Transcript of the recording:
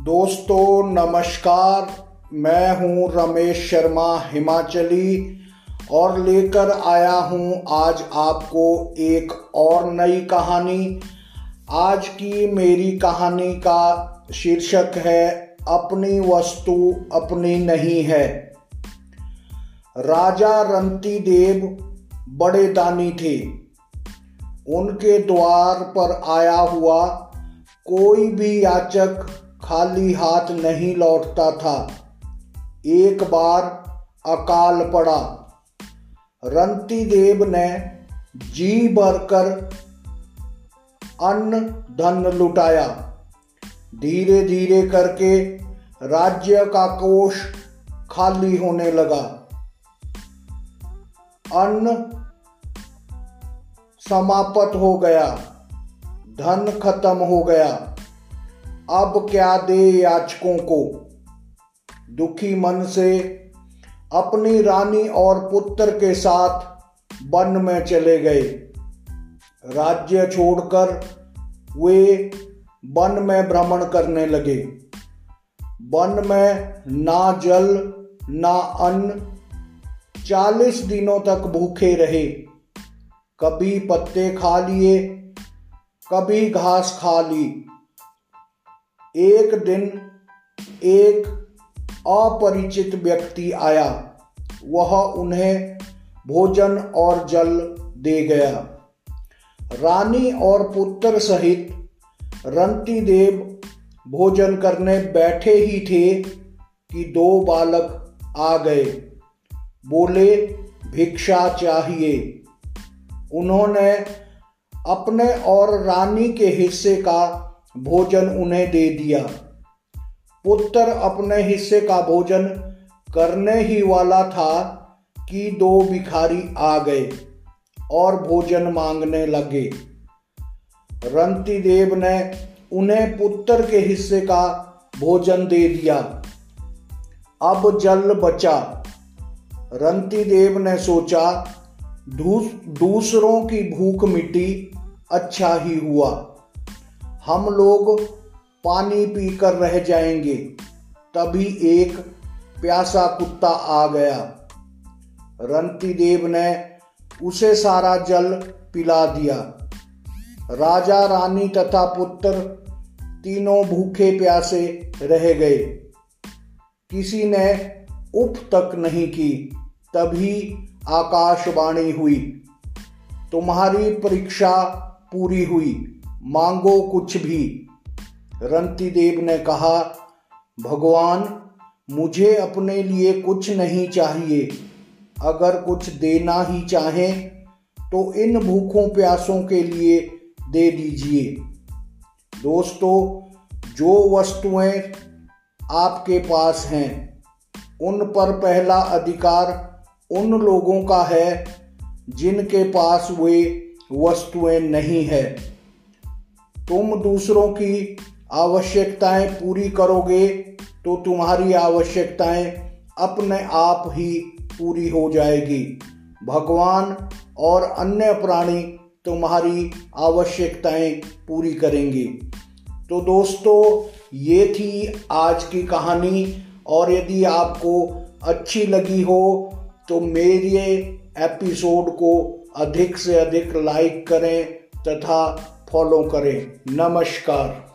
दोस्तों, नमस्कार। मैं हूँ रमेश शर्मा, हिमाचली, और लेकर आया हूँ आज आपको एक और नई कहानी। आज की मेरी कहानी का शीर्षक है, अपनी वस्तु अपनी नहीं है। राजा रंती देव बड़े दानी थे। उनके द्वार पर आया हुआ कोई भी याचक खाली हाथ नहीं लौटता था। एक बार अकाल पड़ा। रंती देव ने जी भरकर अन्न धन लुटाया। धीरे धीरे करके राज्य का कोष खाली होने लगा। अन्न समाप्त हो गया। धन खत्म हो गया। अब क्या दे याचकों को? दुखी मन से अपनी रानी और पुत्र के साथ वन में चले गए। राज्य छोड़कर वे वन में भ्रमण करने लगे। वन में ना जल, ना अन्न, चालीस दिनों तक भूखे रहे। कभी पत्ते खा लिए, कभी घास खा ली। एक दिन एक अपरिचित व्यक्ति आया। वह उन्हें भोजन और जल दे गया। रानी और पुत्र सहित रंती देव भोजन करने बैठे ही थे कि दो बालक आ गए। बोले, भिक्षा चाहिए। उन्होंने अपने और रानी के हिस्से का भोजन उन्हें दे दिया। पुत्र अपने हिस्से का भोजन करने ही वाला था कि दो भिखारी आ गए और भोजन मांगने लगे। रंती देव ने उन्हें पुत्र के हिस्से का भोजन दे दिया। अब जल बचा। रंती देव ने सोचा दूसरों की भूख मिटी अच्छा ही हुआ। हम लोग पानी पीकर रह जाएँगे। तभी एक प्यासा कुत्ता आ गया। रंती देव ने उसे सारा जल पिला दिया। राजा, रानी तथा पुत्र तीनों भूखे प्यासे रह गए। किसी ने उप तक नहीं की, तभी आकाशवाणी हुई। तुम्हारी परीक्षा पूरी हुई। मांगो कुछ भी। रंती देव ने कहा, भगवान, मुझे अपने लिए कुछ नहीं चाहिए। अगर कुछ देना ही चाहें तो इन भूखों प्यासों के लिए दे दीजिए। दोस्तों, जो वस्तुएँ आपके पास हैं, उन पर पहला अधिकार उन लोगों का है, जिनके पास वे वस्तुएँ नहीं है। तुम दूसरों की आवश्यकताएँ पूरी करोगे तो तुम्हारी आवश्यकताएँ अपने आप ही पूरी हो जाएगी। भगवान और अन्य प्राणी तुम्हारी आवश्यकताएँ पूरी करेंगे। तो दोस्तों, ये थी आज की कहानी, और यदि आपको अच्छी लगी हो तो मेरे एपिसोड को अधिक से अधिक लाइक करें तथा फॉलो करें। नमस्कार।